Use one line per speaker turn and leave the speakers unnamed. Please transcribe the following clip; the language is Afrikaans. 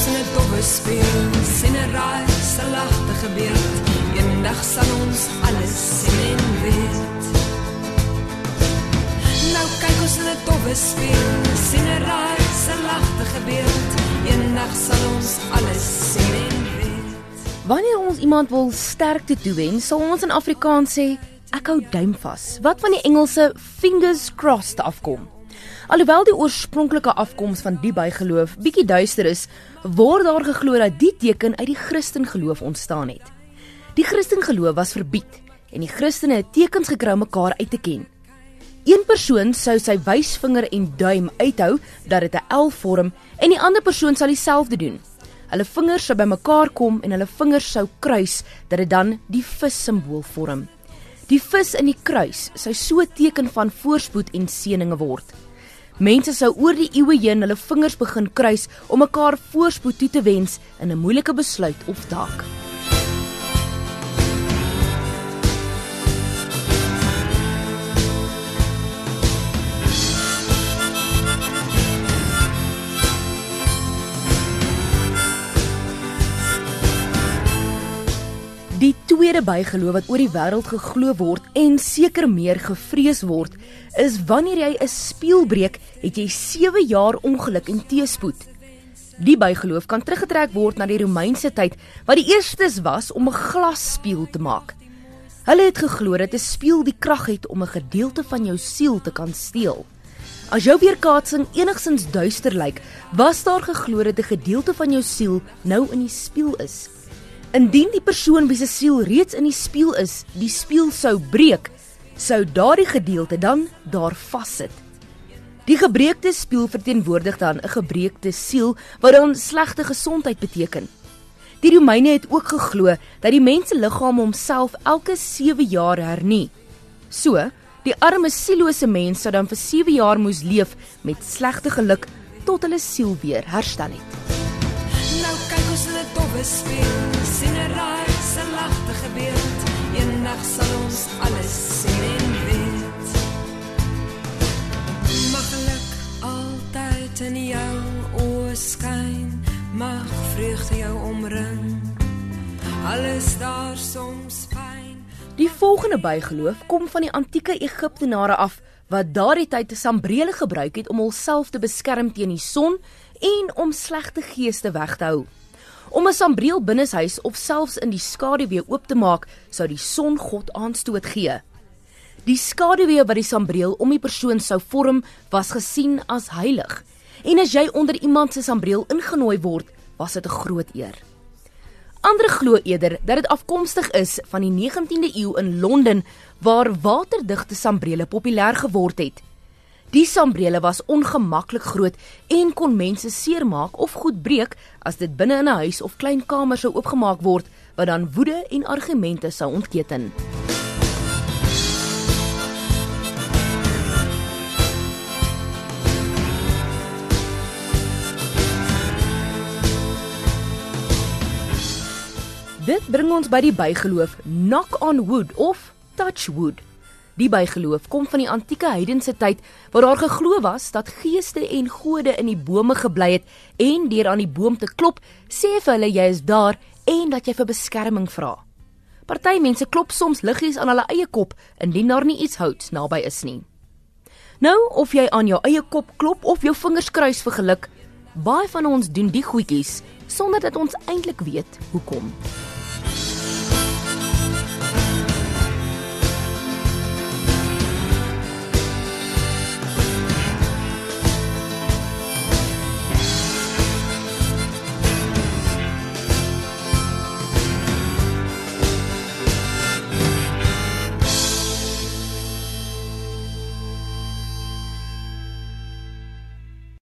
ons in 'n dowwe speel, sien 'n raai se lagte gebeur. Eendag sal ons alles sien en weet. Nou kyk ons in 'n dowwe speel, sien 'n raai se lagte gebeur. Eendag sal ons alles sien en weet.
Wanneer ons iemand wil sterkte toewens, sal ons in Afrikaans sê ek hou duim vas. Wat van die Engelse fingers crossed afkom? Alhoewel die oorspronklike afkoms van die bygeloof bietjie duister is, word daar geglo dat die teken uit die Christengeloof ontstaan het. Die Christengeloof was verbied en die Christene het tekens gekry om mekaar uit te ken. Een persoon sou sy wysvinger en duim uithou dat dit 'n L vorm en die ander persoon sal dieselfde doen. Hulle vingers sou bymekaar kom en hulle vingers sou kruis dat dit dan die vis simbool vorm. Die vis in die kruis sou so 'n teken van voorspoed en seëninge word. Mense sou oor die eeue heen hulle vingers begin kruis om mekaar voorspoed toe te wens in 'n moeilike besluit of taak. Tweede bygeloof wat oor die wêreld geglo word en seker meer gevrees word, is wanneer jy 'n spieël breek, het jy 7 jaar ongeluk en teëspoed. Die bygeloof kan teruggetrek word na die Romeinse tyd, wat die eerstes was om 'n glasspieël te maak. Hulle het geglo dat 'n spieël die krag het om 'n gedeelte van jou siel te kan steel. As jou weerkaatsing enigsins duister lyk, was daar geglo dat 'n gedeelte van jou siel nou in die spieël is. Indien die persoon wie se siel reeds in die spieël is, die spieël sou breek, sou daardie gedeelte dan daar vassit. Die gebreekte spieël verteenwoordig dan 'n gebreekte siel wat dan slegte gesondheid beteken. Die Romeine het ook geglo dat die mens se liggaam homself elke 7 jaar hernie. So, die arme siellose mens sou dan vir 7 jaar moes leef met slegte geluk tot hulle siel weer herstel het.
In 'n dowwe speel, sien 'n raai se lagte gebeur. Eendag sal ons alles sien en weet. Mag geluk altyd in jou oë skyn, mag vreugde jou omring. Alles daar soms pyn.
Die volgende bygeloof kom van die antieke Egiptenare af wat daardie tyd sambrele gebruik het om hulself te beskerm teen die son en om slegte geeste weg te hou. Om 'n sambreel binneshuis of selfs in die skaduwee oop te maak, sou die son God aanstoot gee. Die skaduwee wat die sambreel om die persoon sou vorm, was gesien as heilig. En as jy onder iemand se sambreel ingenooi word, was dit 'n groot eer. Ander glo eerder dat dit afkomstig is van die 19de eeu in Londen waar waterdigte sambrele populêr geword het. Die sambrele was ongemaklik groot en kon mense seermaak of goed breek as dit binne in 'n huis of klein kamer sou oopgemaak word wat dan woede en argumente sou ontketen. Dit bring ons by die bygeloof knock on wood of touch wood. Die bygeloof kom van die antieke heidense tyd waar daar geglo was dat geeste en gode in die bome gebly het en deur aan die boom te klop sê vir hulle jy is daar en dat jy vir beskerming vra. Party mense klop soms liggies aan hulle eie kop indien daar nie iets houts naby is nie. Nou of jy aan jou eie kop klop of jou vingers kruis vir geluk, baie van ons doen die goedjies sonder dat ons eintlik weet hoekom.